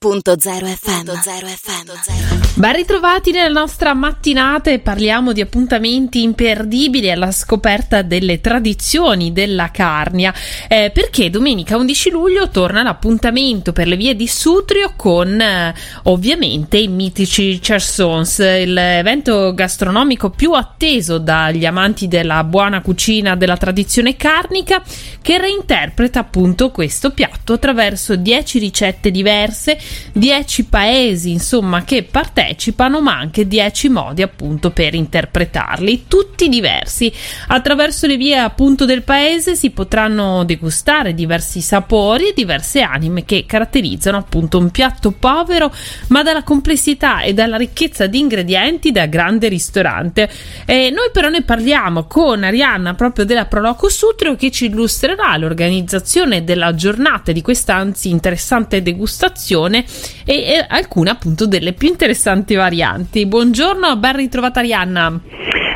Punto zero FM. Ben ritrovati nella nostra mattinata e parliamo di appuntamenti imperdibili alla scoperta delle tradizioni della Carnia. Eh, perché domenica 11 luglio torna l'appuntamento per le vie di Sutrio con eh, ovviamente i mitici Chersons, l'evento gastronomico più atteso dagli amanti della buona cucina della tradizione carnica che reinterpreta appunto questo piatto attraverso 10 ricette diverse 10 paesi insomma che partecipano ma anche 10 modi appunto per interpretarli. Tutti diversi. Attraverso le vie appunto del paese si potranno degustare diversi sapori e diverse anime che caratterizzano appunto un piatto povero ma dalla complessità e dalla ricchezza di ingredienti da grande ristorante. E noi però ne parliamo con Arianna proprio della Proloco Sutrio che ci illustrerà l'organizzazione della giornata di questa anzi interessante degustazione e, e alcune appunto delle più interessanti varianti. Buongiorno, ben ritrovata Arianna.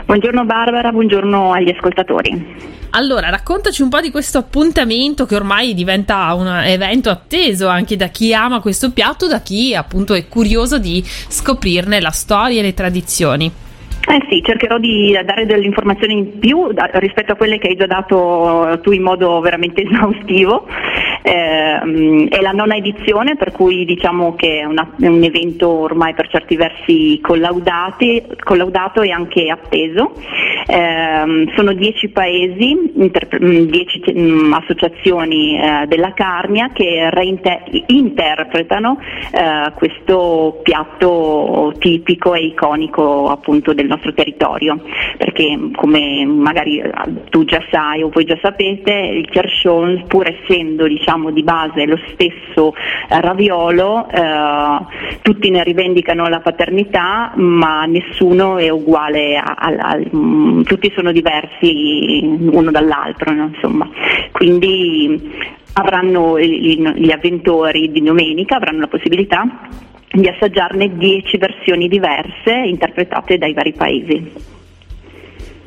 Buongiorno Barbara, buongiorno agli ascoltatori. Allora, raccontaci un po' di questo appuntamento che ormai diventa un evento atteso anche da chi ama questo piatto, da chi appunto è curioso di scoprirne la storia e le tradizioni. Eh sì, cercherò di dare delle informazioni in più da, rispetto a quelle che hai già dato tu in modo veramente esaustivo eh, è la nona edizione per cui diciamo che è, una, è un evento ormai per certi versi collaudato e anche atteso. Eh, sono dieci paesi, inter, mm, dieci mm, associazioni eh, della Carnia che reinter- interpretano eh, questo piatto tipico e iconico appunto del nostro territorio, perché come magari tu già sai o voi già sapete, il Kershon pur essendo diciamo, di base lo stesso eh, raviolo, eh, tutti ne rivendicano la paternità ma nessuno è uguale, a, a, a, mm, tutti sono diversi uno dall'altro, no? quindi avranno gli avventori di domenica avranno la possibilità di assaggiarne 10 versioni diverse interpretate dai vari paesi.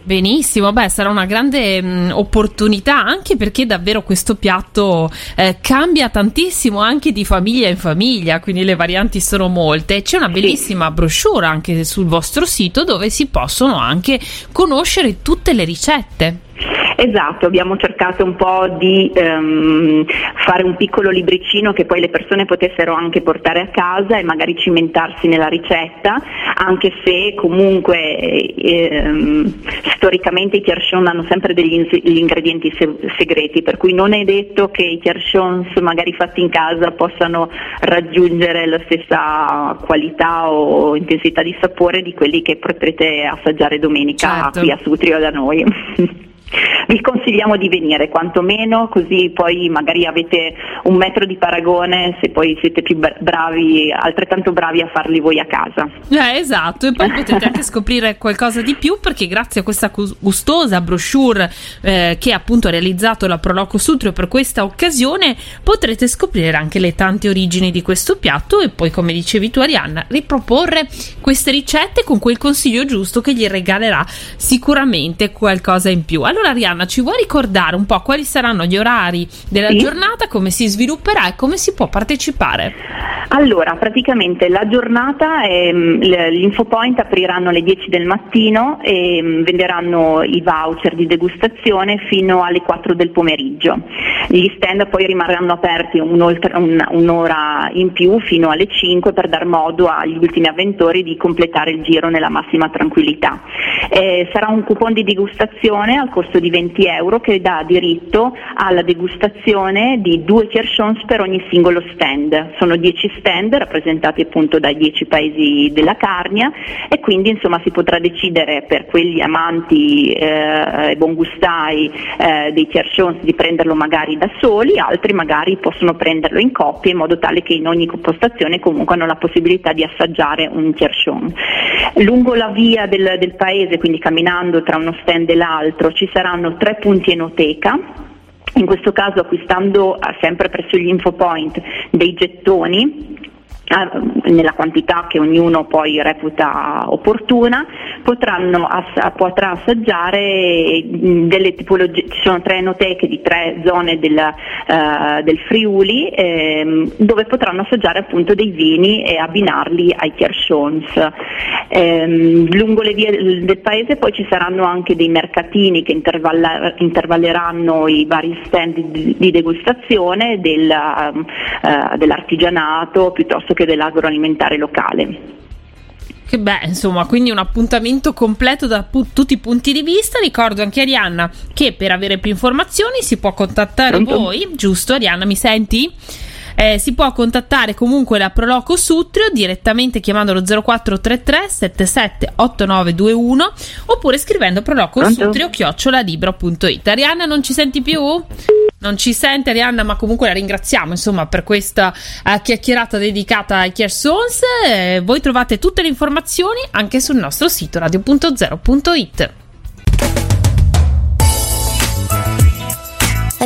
Benissimo, beh, sarà una grande mh, opportunità anche perché davvero questo piatto eh, cambia tantissimo anche di famiglia in famiglia, quindi le varianti sono molte. C'è una bellissima brochure anche sul vostro sito dove si possono anche conoscere tutte le ricette. Esatto, abbiamo cercato un po' di um, fare un piccolo libricino che poi le persone potessero anche portare a casa e magari cimentarsi nella ricetta, anche se comunque ehm, storicamente i tierchon hanno sempre degli in- ingredienti se- segreti, per cui non è detto che i tierchons magari fatti in casa possano raggiungere la stessa qualità o intensità di sapore di quelli che potrete assaggiare domenica certo. qui a Sutrio da noi. Vi consigliamo di venire quantomeno così poi magari avete un metro di paragone se poi siete più bravi, altrettanto bravi a farli voi a casa. Eh, esatto, e poi potete anche scoprire qualcosa di più perché grazie a questa gustosa brochure eh, che appunto ha realizzato la Proloco Sutrio per questa occasione potrete scoprire anche le tante origini di questo piatto e poi come dicevi tu Arianna riproporre queste ricette con quel consiglio giusto che gli regalerà sicuramente qualcosa in più. Allora Arianna, ci vuoi ricordare un po' quali saranno gli orari della sì. giornata, come si svilupperà e come si può partecipare? Allora, praticamente la giornata, mm, l'Infopoint apriranno alle 10 del mattino e mm, venderanno i voucher di degustazione fino alle 4 del pomeriggio. Gli stand poi rimarranno aperti un'ora in più fino alle 5 per dar modo agli ultimi avventori di completare il giro nella massima tranquillità. Eh, sarà un coupon di degustazione al costo di 20 euro che dà diritto alla degustazione di due Kershons per ogni singolo stand. Sono 10 stand rappresentati appunto dai 10 paesi della Carnia e quindi insomma si potrà decidere per quegli amanti eh, e buongustai eh, dei Kershons di prenderlo magari da soli, altri magari possono prenderlo in coppie in modo tale che in ogni postazione comunque hanno la possibilità di assaggiare un Kershon. Lungo la via del, del paese, quindi camminando tra uno stand e l'altro, ci saranno tre punti enoteca in questo caso acquistando eh, sempre presso gli infopoint dei gettoni eh, nella quantità che ognuno poi reputa opportuna, potranno ass- potrà assaggiare delle tipologie, ci sono tre enoteche di tre zone del, uh, del Friuli ehm, dove potranno assaggiare appunto dei vini e abbinarli ai Kierschons. Ehm, lungo le vie del, paese poi ci saranno anche dei mercatini che intervalla- intervalleranno i vari stand di, di degustazione del, uh, dell'artigianato piuttosto che dell'agroalimentare locale. Che beh, insomma, quindi un appuntamento completo da pu- tutti i punti di vista. Ricordo anche Arianna che per avere più informazioni si può contattare Pronto? voi, giusto Arianna, mi senti? Eh, si può contattare comunque la Proloco Sutrio direttamente chiamando lo 0433 77 8921 oppure scrivendo proloco sutrio chiocciolalibro.it. Arianna, non ci senti più? non ci sente Arianna, ma comunque la ringraziamo insomma per questa uh, chiacchierata dedicata ai Kersons. Eh, voi trovate tutte le informazioni anche sul nostro sito radio.0.it.